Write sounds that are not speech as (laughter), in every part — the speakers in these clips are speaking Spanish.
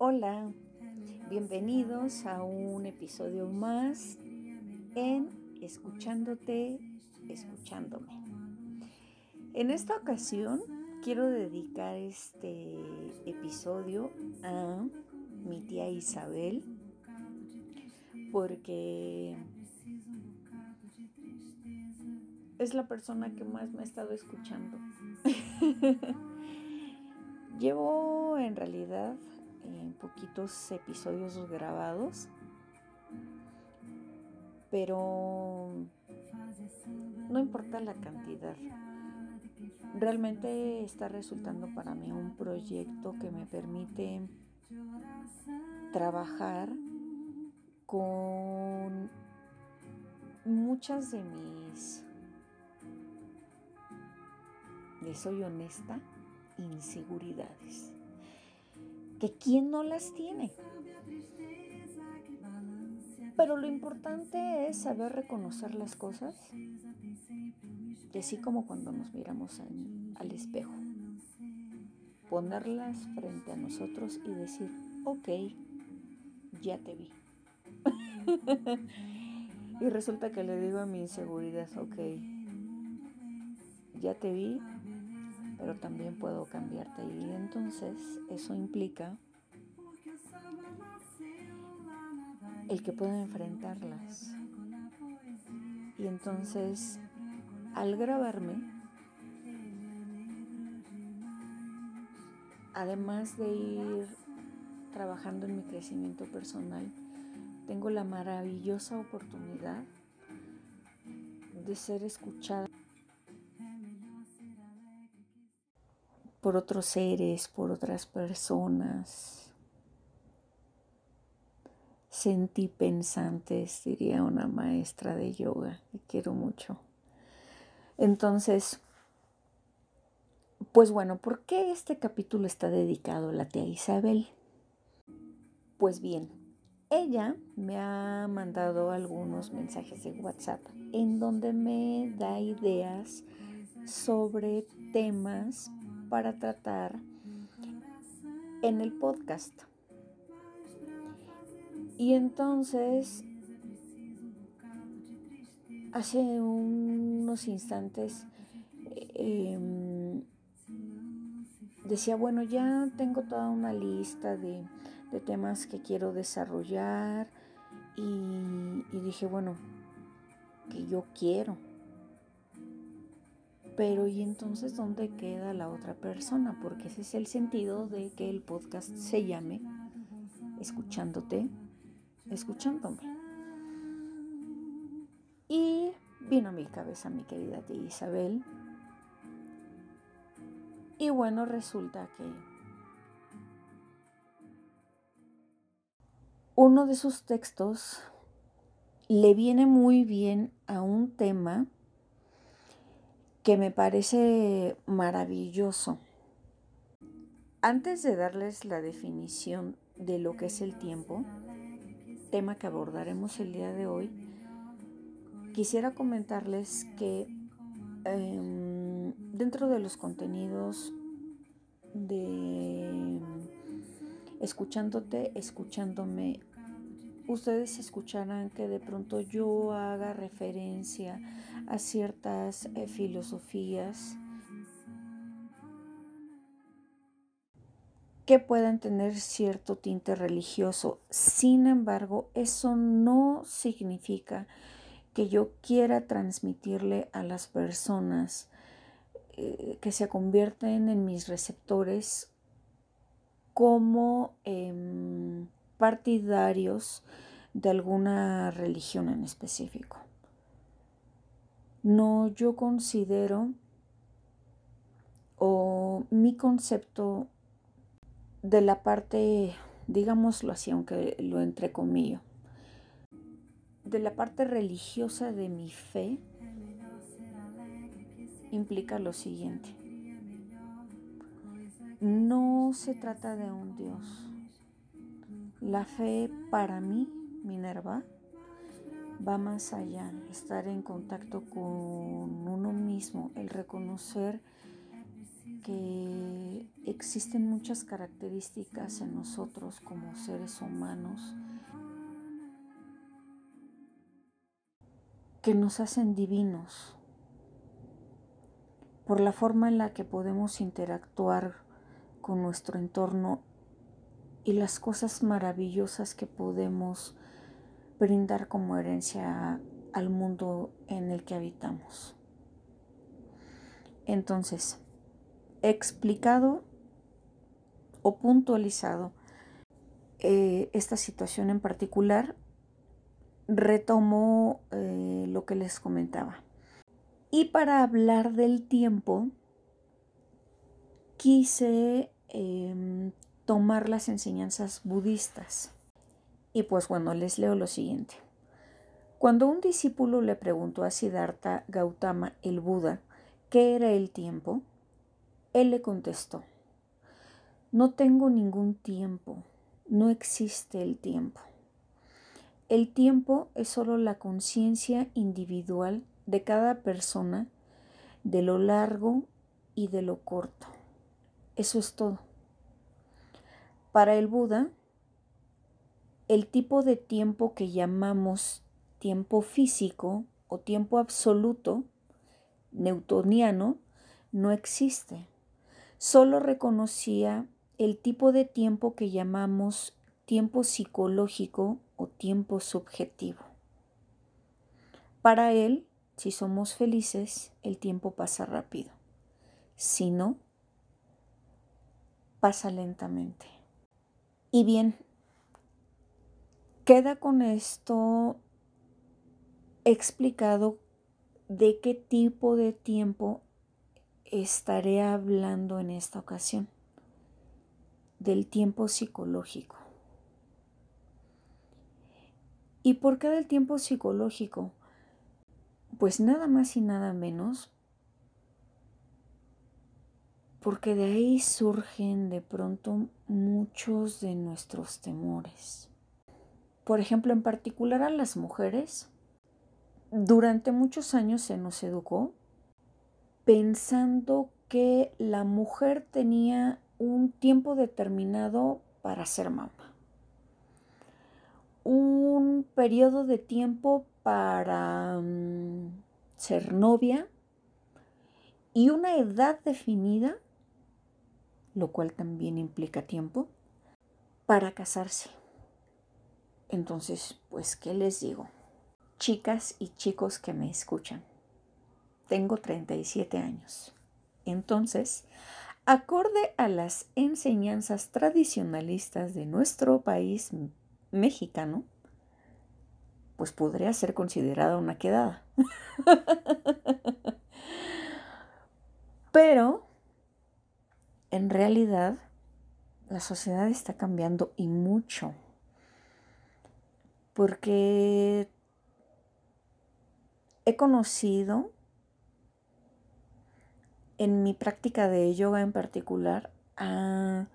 Hola, bienvenidos a un episodio más en Escuchándote, escuchándome. En esta ocasión quiero dedicar este episodio a mi tía Isabel porque es la persona que más me ha estado escuchando. (laughs) Llevo en realidad en poquitos episodios grabados, pero no importa la cantidad. Realmente está resultando para mí un proyecto que me permite trabajar con muchas de mis, le soy honesta, inseguridades que quién no las tiene. Pero lo importante es saber reconocer las cosas, y así como cuando nos miramos al espejo, ponerlas frente a nosotros y decir, ok, ya te vi. (laughs) y resulta que le digo a mi inseguridad, ok, ya te vi, pero también puedo cambiarte. Y entonces eso implica el que pueda enfrentarlas. Y entonces, al grabarme, además de ir trabajando en mi crecimiento personal, tengo la maravillosa oportunidad de ser escuchada. Por otros seres, por otras personas. Sentí pensantes, diría una maestra de yoga que quiero mucho. Entonces, pues bueno, ¿por qué este capítulo está dedicado a la tía Isabel? Pues bien, ella me ha mandado algunos mensajes de WhatsApp en donde me da ideas sobre temas para tratar en el podcast. Y entonces, hace unos instantes, em, decía, bueno, ya tengo toda una lista de, temas que quiero desarrollar y dije, bueno, que yo quiero pero ¿y entonces dónde queda la otra persona? Porque ese es el sentido de que el podcast se llame Escuchándote, escuchándome. Y vino a mi cabeza mi querida tía Isabel. Y bueno, resulta que uno de sus textos le viene muy bien a un tema que me parece maravilloso. Antes de darles la definición de lo que es el tiempo, tema que abordaremos el día de hoy, quisiera comentarles que em, dentro de los contenidos de escuchándote, escuchándome ustedes escucharán que de pronto yo haga referencia a ciertas eh, filosofías que puedan tener cierto tinte religioso. Sin embargo, eso no significa que yo quiera transmitirle a las personas eh, que se convierten en mis receptores como em, partidarios de alguna religión en específico. No, yo considero o mi concepto de la parte, digámoslo así, aunque lo entrecomillo, de la parte religiosa de mi fe implica lo siguiente. No se trata de un Dios, la fe para mí, Minerva, va más allá, estar en contacto con uno mismo, el reconocer que existen muchas características en nosotros como seres humanos que nos hacen divinos. Por la forma en la que podemos interactuar con nuestro entorno y las cosas maravillosas que podemos brindar como herencia al mundo en el que habitamos. Entonces, explicado o puntualizado eh, esta situación en particular, retomo eh, lo que les comentaba. Y para hablar del tiempo, quise em, tomar las enseñanzas budistas. Y pues bueno, les leo lo siguiente. Cuando un discípulo le preguntó a Siddhartha Gautama, el Buda, qué era el tiempo, él le contestó, no tengo ningún tiempo, no existe el tiempo. El tiempo es solo la conciencia individual de cada persona de lo largo y de lo corto. Eso es todo. Para el Buda, el tipo de tiempo que llamamos tiempo físico o tiempo absoluto, newtoniano, no existe. Solo reconocía el tipo de tiempo que llamamos tiempo psicológico o tiempo subjetivo. Para él, si somos felices, el tiempo pasa rápido. Si no, pasa lentamente. Y bien, queda con esto explicado de qué tipo de tiempo estaré hablando en esta ocasión. Del tiempo psicológico. ¿Y por qué del tiempo psicológico? Pues nada más y nada menos porque de ahí surgen de pronto muchos de nuestros temores. Por ejemplo, en particular a las mujeres, durante muchos años se nos educó pensando que la mujer tenía un tiempo determinado para ser mamá un periodo de tiempo para mm, ser novia y una edad definida, lo cual también implica tiempo, para casarse. Entonces, pues, ¿qué les digo? Chicas y chicos que me escuchan. Tengo 37 años. Entonces, acorde a las enseñanzas tradicionalistas de nuestro país mexicano, pues podría ser considerada una quedada. (laughs) Pero, en realidad, la sociedad está cambiando y mucho. Porque he conocido en mi práctica de yoga en particular a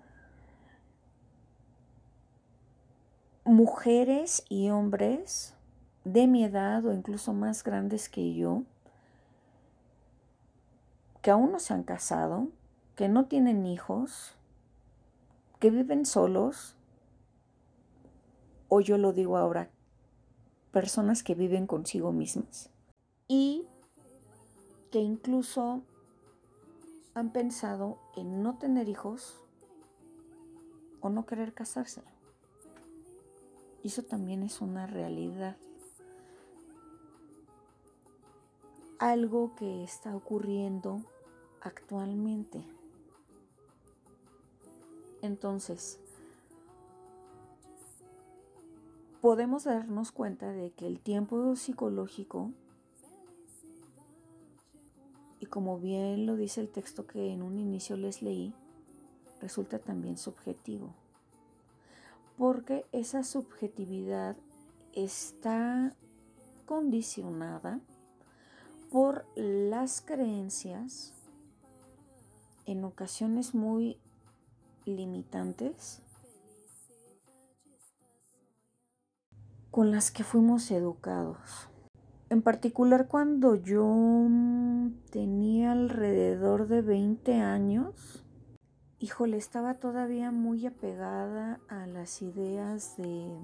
mujeres y hombres de mi edad o incluso más grandes que yo, que aún no se han casado, que no tienen hijos, que viven solos, o yo lo digo ahora, personas que viven consigo mismas y que incluso han pensado en no tener hijos o no querer casarse. Eso también es una realidad. Algo que está ocurriendo actualmente. Entonces, podemos darnos cuenta de que el tiempo psicológico, y como bien lo dice el texto que en un inicio les leí, resulta también subjetivo. Porque esa subjetividad está condicionada por las creencias en ocasiones muy limitantes con las que fuimos educados. En particular cuando yo mm, tenía alrededor de 20 años, híjole, estaba todavía muy apegada a las ideas de,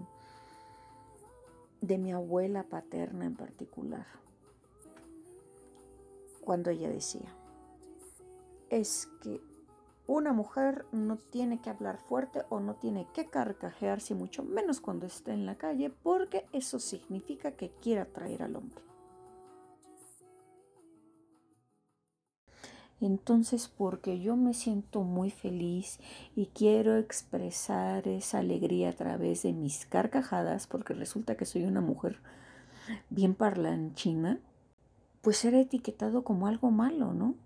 de mi abuela paterna en particular. Cuando ella decía, es que una mujer no tiene que hablar fuerte o no tiene que carcajearse mucho menos cuando esté en la calle porque eso significa que quiere atraer al hombre. Entonces, porque yo me siento muy feliz y quiero expresar esa alegría a través de mis carcajadas, porque resulta que soy una mujer bien parlanchina, pues será etiquetado como algo malo, ¿no?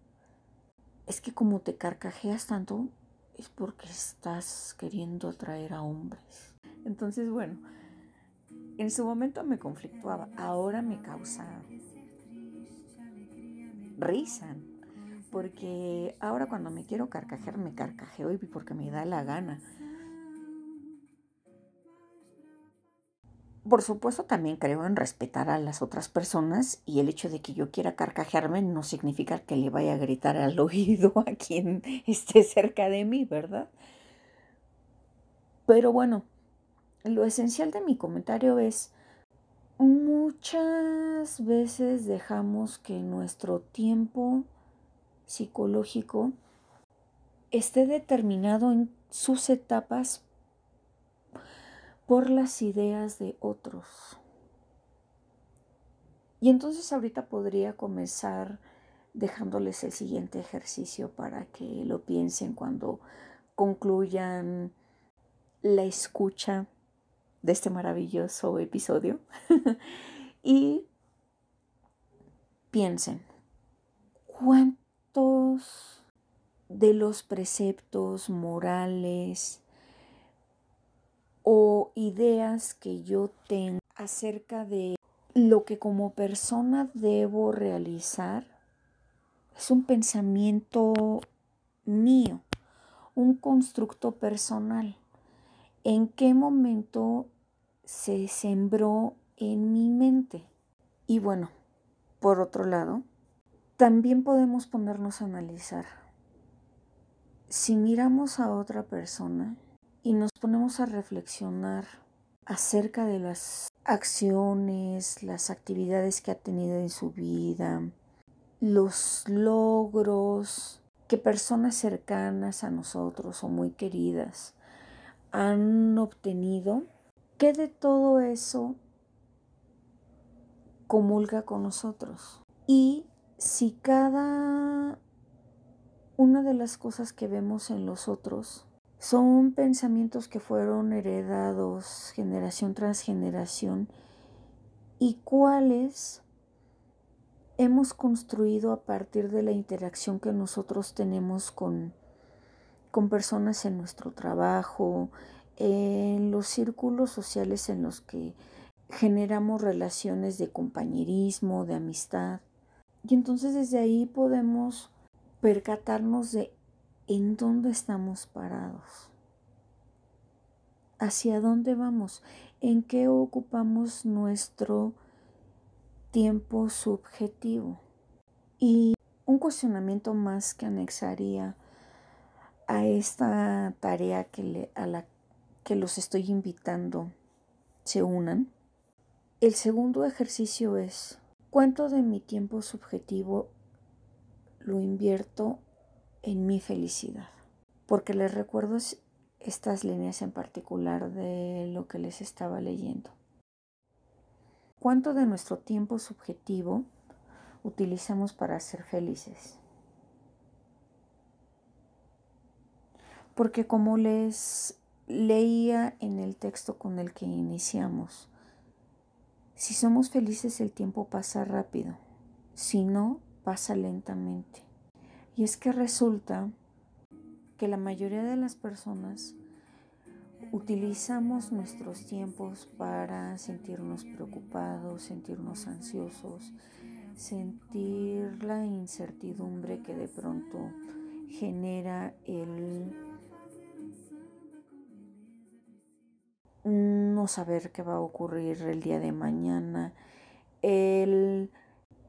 Es que como te carcajeas tanto es porque estás queriendo atraer a hombres. Entonces, bueno, en su momento me conflictuaba, ahora me causa risa, porque ahora cuando me quiero carcajear me carcajeo y porque me da la gana. Por supuesto, también creo en respetar a las otras personas y el hecho de que yo quiera carcajearme no significa que le vaya a gritar al (laughs) oído a quien esté cerca de mí, ¿verdad? Pero bueno, lo esencial de mi comentario es, muchas veces dejamos que nuestro tiempo psicológico esté determinado en sus etapas por las ideas de otros. Y entonces ahorita podría comenzar dejándoles el siguiente ejercicio para que lo piensen cuando concluyan la escucha de este maravilloso episodio. (laughs) y piensen, ¿cuántos de los preceptos morales, o ideas que yo tengo acerca de lo que como persona debo realizar es un pensamiento mío, un constructo personal. ¿En qué momento se sembró en mi mente? Y bueno, por otro lado, también podemos ponernos a analizar. Si miramos a otra persona, y nos ponemos a reflexionar acerca de las acciones, las actividades que ha tenido en su vida, los logros que personas cercanas a nosotros o muy queridas han obtenido, ¿qué de todo eso comulga con nosotros? Y si cada una de las cosas que vemos en los otros son pensamientos que fueron heredados generación tras generación y cuáles hemos construido a partir de la interacción que nosotros tenemos con, con personas en nuestro trabajo, en los círculos sociales en los que generamos relaciones de compañerismo, de amistad. Y entonces desde ahí podemos percatarnos de en dónde estamos parados, hacia dónde vamos, en qué ocupamos nuestro tiempo subjetivo. Y un cuestionamiento más que anexaría a esta tarea que a la que los estoy invitando se unan. El segundo ejercicio es, ¿cuánto de mi tiempo subjetivo lo invierto en mi felicidad. Porque les recuerdo estas líneas en particular de lo que les estaba leyendo. ¿Cuánto de nuestro tiempo subjetivo utilizamos para ser felices? Porque como les leía en el texto con el que iniciamos, si somos felices el tiempo pasa rápido, si no, pasa lentamente. Y es que resulta que la mayoría de las personas utilizamos nuestros tiempos para sentirnos preocupados, sentirnos ansiosos, sentir la incertidumbre que de pronto genera el no saber qué va a ocurrir el día de mañana, el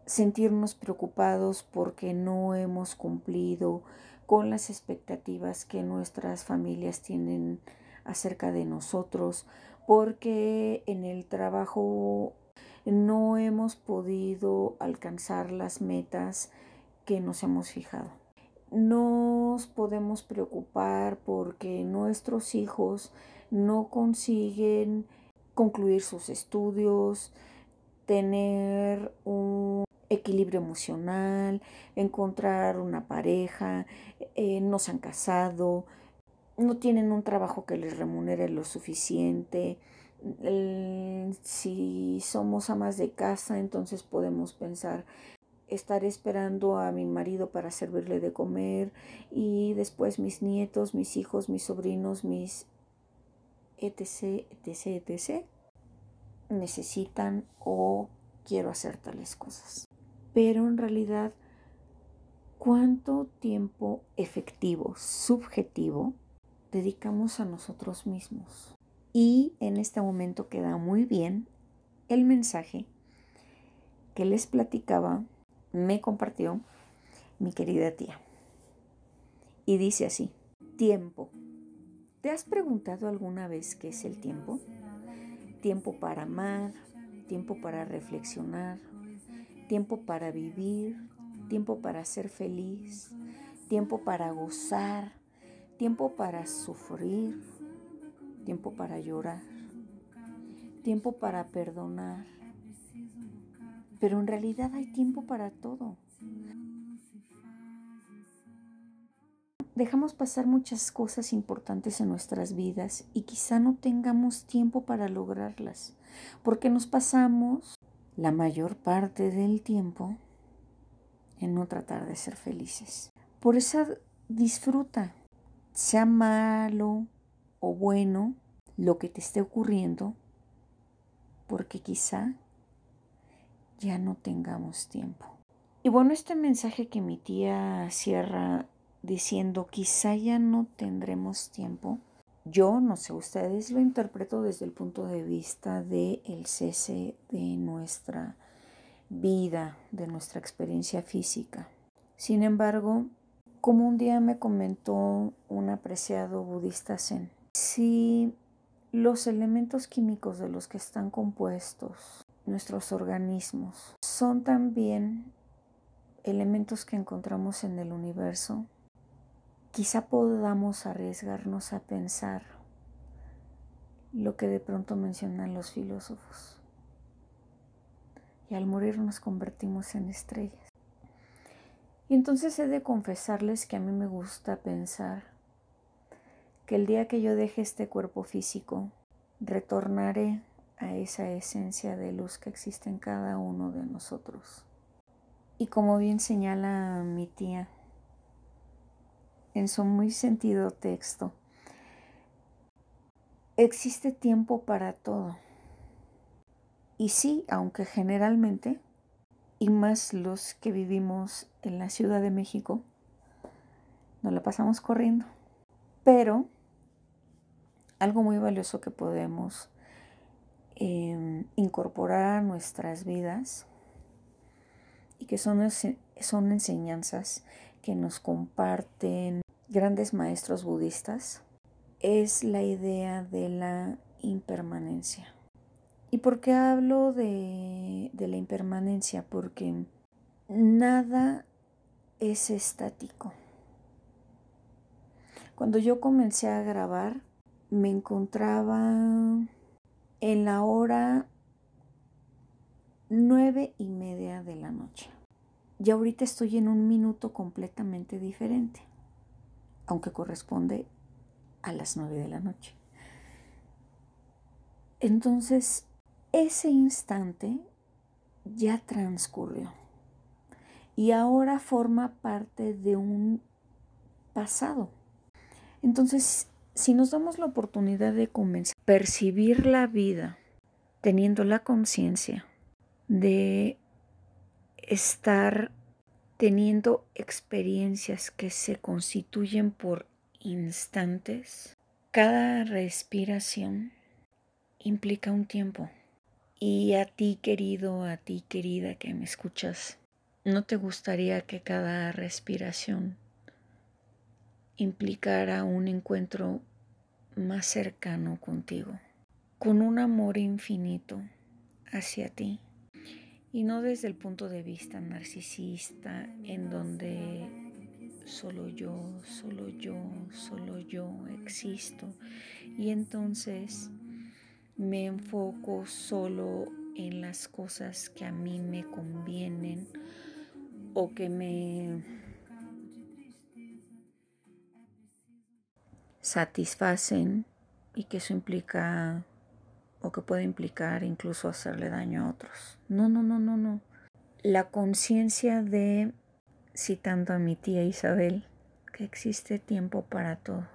sentirnos preocupados porque no hemos cumplido con las expectativas que nuestras familias tienen acerca de nosotros, porque en el trabajo no hemos podido alcanzar las metas que nos hemos fijado. Nos podemos preocupar porque nuestros hijos no consiguen concluir sus estudios, tener un equilibrio emocional, encontrar una pareja, eh, no se han casado, no tienen un trabajo que les remunere lo suficiente. si somos amas de casa, entonces podemos pensar, estar esperando a mi marido para servirle de comer y después mis nietos, mis hijos, mis sobrinos, mis etc, etc, etc, necesitan o quiero hacer tales cosas. Pero en realidad, ¿cuánto tiempo efectivo, subjetivo, dedicamos a nosotros mismos? Y en este momento queda muy bien el mensaje que les platicaba, me compartió mi querida tía. Y dice así, tiempo. ¿Te has preguntado alguna vez qué es el tiempo? Tiempo para amar, tiempo para reflexionar, tiempo para vivir, tiempo para ser feliz, tiempo para gozar, tiempo para sufrir, tiempo para llorar, tiempo para perdonar. Pero en realidad hay tiempo para todo. Dejamos pasar muchas cosas importantes en nuestras vidas y quizá no tengamos tiempo para lograrlas, porque nos pasamos la mayor parte del tiempo en no tratar de ser felices. Por eso disfruta, sea malo o bueno lo que te esté ocurriendo, porque quizá ya no tengamos tiempo. Y bueno, este mensaje que mi tía cierra diciendo quizá ya no tendremos tiempo, yo, no sé, ustedes lo interpreto desde el punto de vista del el cese de nuestra vida, de nuestra experiencia física. Sin embargo, como un día me comentó un apreciado budista zen, si los elementos químicos de los que están compuestos nuestros organismos son también elementos que encontramos en el universo, quizá podamos arriesgarnos a pensar lo que de pronto mencionan los filósofos. Y al morir nos convertimos en estrellas. Y entonces he de confesarles que a mí me gusta pensar que el día que yo deje este cuerpo físico, retornaré a esa esencia de luz que existe en cada uno de nosotros. Y como bien señala mi tía, en su muy sentido texto. Existe tiempo para todo. Y sí, aunque generalmente, y más los que vivimos en la Ciudad de México, nos la pasamos corriendo. Pero algo muy valioso que podemos em, incorporar a nuestras vidas y que son, son enseñanzas que nos comparten grandes maestros budistas es la idea de la impermanencia. ¿Y por qué hablo de, de la impermanencia? Porque nada es estático. Cuando yo comencé a grabar, me encontraba en la hora nueve y media de la noche. Y ahorita estoy en un minuto completamente diferente aunque corresponde a las nueve de la noche. Entonces, ese instante ya transcurrió y ahora forma parte de un pasado. Entonces, si nos damos la oportunidad de comenzar a percibir la vida teniendo la conciencia de estar teniendo experiencias que se constituyen por instantes, cada respiración implica un tiempo. Y a ti querido, a ti querida que me escuchas, ¿no te gustaría que cada respiración implicara un encuentro más cercano contigo, con un amor infinito hacia ti? Y no desde el punto de vista narcisista en donde solo yo, solo yo, solo yo existo. Y entonces me enfoco solo en las cosas que a mí me convienen o que me satisfacen y que eso implica o que puede implicar incluso hacerle daño a otros. No, no, no, no, no. La conciencia de, citando a mi tía Isabel, que existe tiempo para todo.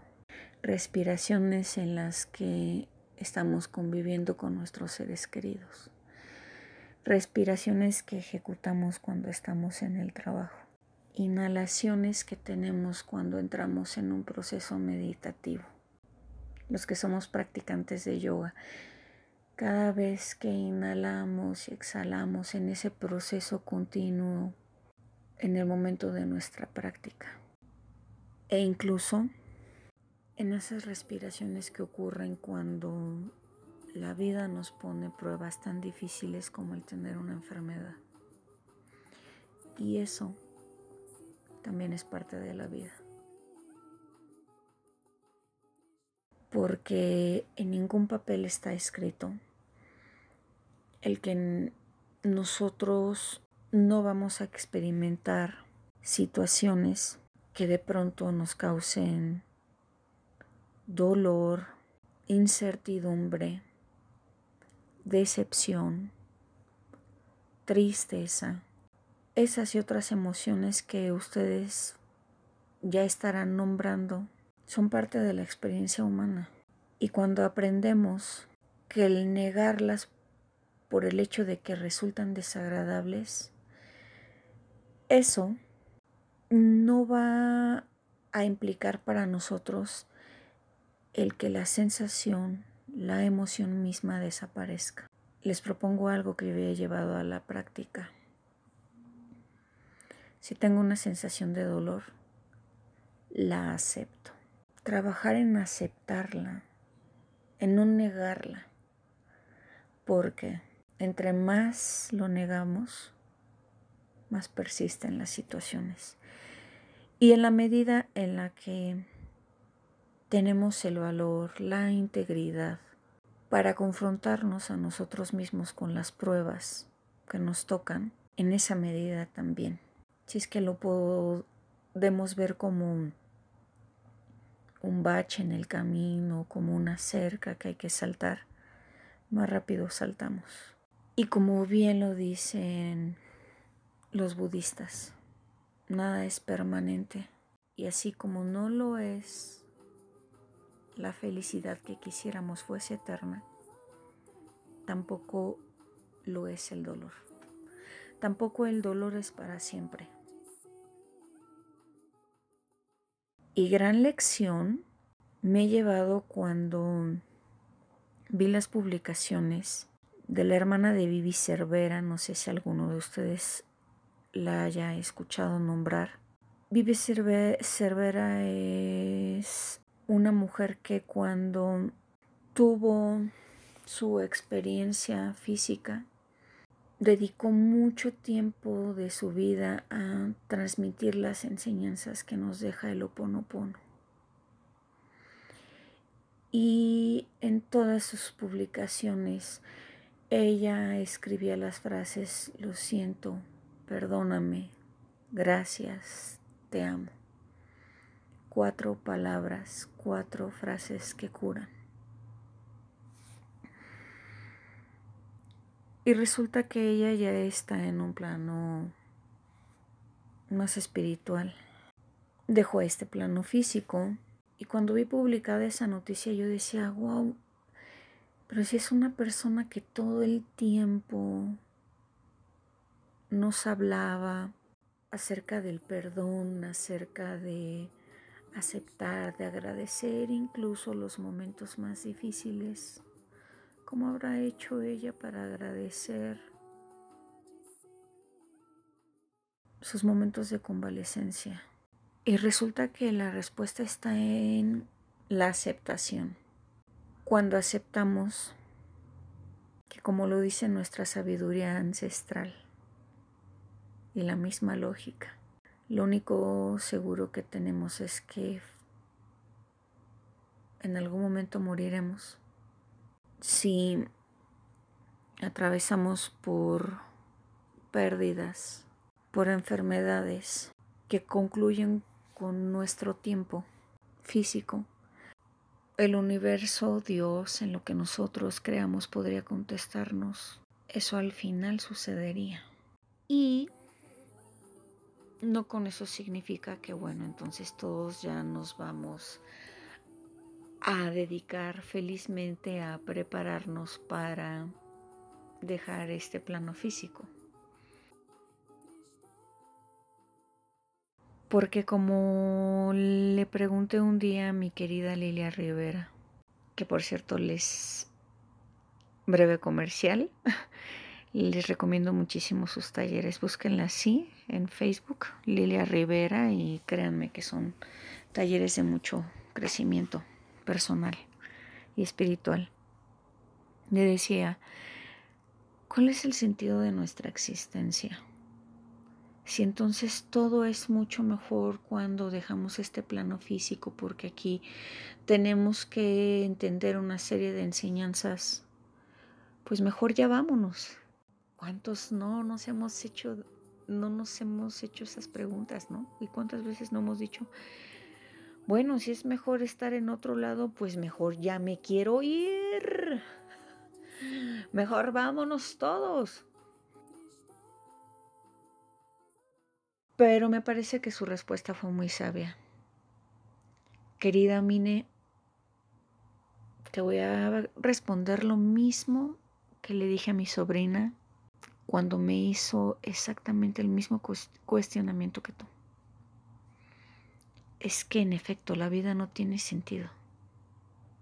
Respiraciones en las que estamos conviviendo con nuestros seres queridos. Respiraciones que ejecutamos cuando estamos en el trabajo. Inhalaciones que tenemos cuando entramos en un proceso meditativo. Los que somos practicantes de yoga cada vez que inhalamos y exhalamos en ese proceso continuo en el momento de nuestra práctica. E incluso en esas respiraciones que ocurren cuando la vida nos pone pruebas tan difíciles como el tener una enfermedad. Y eso también es parte de la vida. Porque en ningún papel está escrito el que nosotros no vamos a experimentar situaciones que de pronto nos causen dolor, incertidumbre, decepción, tristeza, esas y otras emociones que ustedes ya estarán nombrando son parte de la experiencia humana. Y cuando aprendemos que el negarlas por el hecho de que resultan desagradables, eso no va a implicar para nosotros el que la sensación, la emoción misma desaparezca. Les propongo algo que yo he llevado a la práctica. Si tengo una sensación de dolor, la acepto. Trabajar en aceptarla, en no negarla, porque entre más lo negamos, más persisten las situaciones. Y en la medida en la que tenemos el valor, la integridad para confrontarnos a nosotros mismos con las pruebas que nos tocan, en esa medida también. Si es que lo podemos ver como un, un bache en el camino, como una cerca que hay que saltar, más rápido saltamos. Y como bien lo dicen los budistas, nada es permanente. Y así como no lo es la felicidad que quisiéramos fuese eterna, tampoco lo es el dolor. Tampoco el dolor es para siempre. Y gran lección me he llevado cuando vi las publicaciones de la hermana de Vivi Cervera, no sé si alguno de ustedes la haya escuchado nombrar. Vivi Cervera es una mujer que cuando tuvo su experiencia física, dedicó mucho tiempo de su vida a transmitir las enseñanzas que nos deja el Oponopono. Y en todas sus publicaciones ella escribía las frases, lo siento, perdóname, gracias, te amo. Cuatro palabras, cuatro frases que curan. Y resulta que ella ya está en un plano más espiritual. Dejó este plano físico y cuando vi publicada esa noticia yo decía, wow, pero si es una persona que todo el tiempo nos hablaba acerca del perdón, acerca de aceptar, de agradecer incluso los momentos más difíciles, ¿Cómo habrá hecho ella para agradecer sus momentos de convalecencia? Y resulta que la respuesta está en la aceptación. Cuando aceptamos que como lo dice nuestra sabiduría ancestral y la misma lógica, lo único seguro que tenemos es que en algún momento moriremos. Si atravesamos por pérdidas, por enfermedades que concluyen con nuestro tiempo físico, el universo, Dios, en lo que nosotros creamos podría contestarnos, eso al final sucedería. Y no con eso significa que, bueno, entonces todos ya nos vamos a dedicar felizmente a prepararnos para dejar este plano físico. Porque como le pregunté un día a mi querida Lilia Rivera, que por cierto les breve comercial, (laughs) les recomiendo muchísimo sus talleres, búsquenla así en Facebook, Lilia Rivera, y créanme que son talleres de mucho crecimiento personal y espiritual. Le decía, ¿cuál es el sentido de nuestra existencia? Si entonces todo es mucho mejor cuando dejamos este plano físico, porque aquí tenemos que entender una serie de enseñanzas, pues mejor ya vámonos. ¿Cuántos no nos hemos hecho, no nos hemos hecho esas preguntas, no? ¿Y cuántas veces no hemos dicho, bueno, si es mejor estar en otro lado, pues mejor ya me quiero ir. Mejor vámonos todos. Pero me parece que su respuesta fue muy sabia. Querida Mine, te voy a responder lo mismo que le dije a mi sobrina cuando me hizo exactamente el mismo cuestionamiento que tú. Es que en efecto la vida no tiene sentido.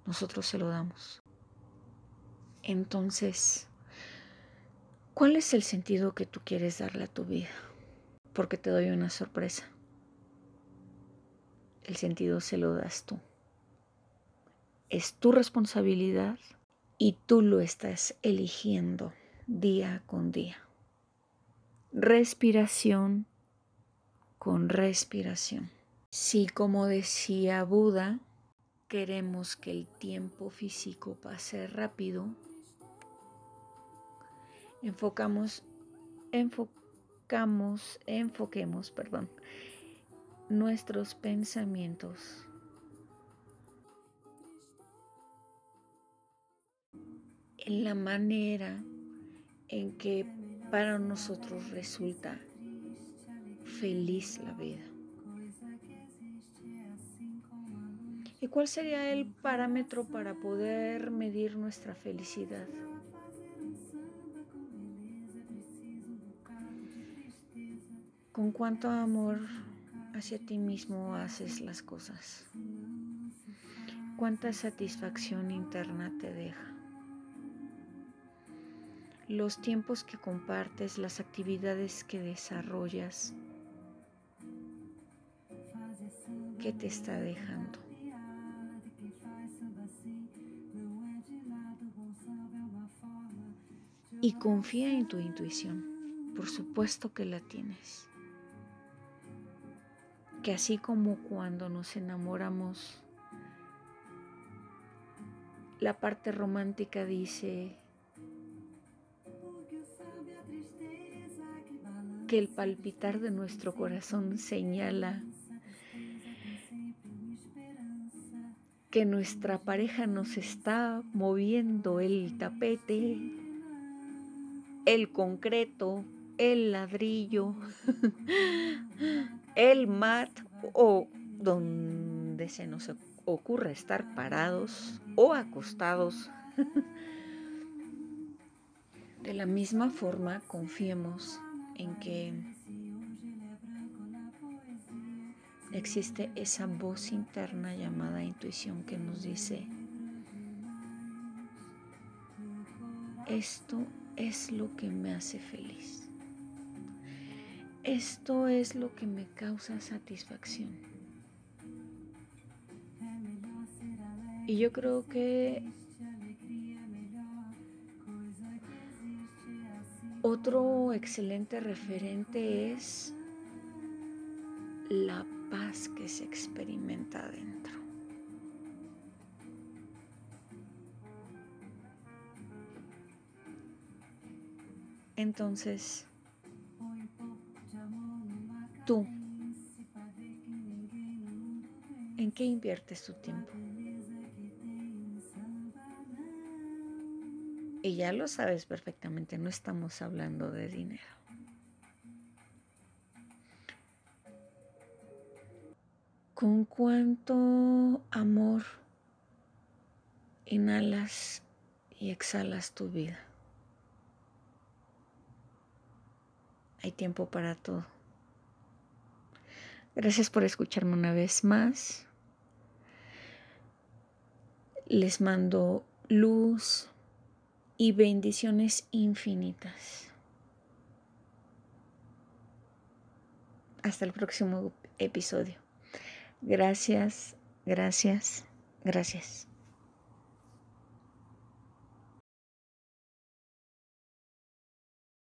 Nosotros se lo damos. Entonces, ¿cuál es el sentido que tú quieres darle a tu vida? Porque te doy una sorpresa. El sentido se lo das tú. Es tu responsabilidad y tú lo estás eligiendo día con día. Respiración con respiración. Si como decía Buda, queremos que el tiempo físico pase rápido, enfocamos, enfoquemos, perdón, nuestros pensamientos en la manera en que para nosotros resulta feliz la vida. ¿Y cuál sería el parámetro para poder medir nuestra felicidad? Con cuánto amor hacia ti mismo haces las cosas. Cuánta satisfacción interna te deja. Los tiempos que compartes, las actividades que desarrollas, ¿qué te está dejando? Y confía en tu intuición. Por supuesto que la tienes que así como cuando nos enamoramos, la parte romántica dice que el palpitar de nuestro corazón señala que nuestra pareja nos está moviendo el tapete, el concreto, el ladrillo, (laughs) el mat o donde se nos ocurre estar parados o acostados. (laughs) De la misma forma, confiemos en que existe esa voz interna llamada intuición que nos dice, esto es lo que me hace feliz. Esto es lo que me causa satisfacción. Y yo creo que otro excelente referente es la paz que se experimenta adentro. Entonces, tú, ¿en qué inviertes tu tiempo? Y ya lo sabes perfectamente, no estamos hablando de dinero. ¿Con cuánto amor inhalas y exhalas tu vida? Hay tiempo para todo. Gracias por escucharme una vez más. Les mando luz y bendiciones infinitas. Hasta el próximo episodio. Gracias, gracias, gracias.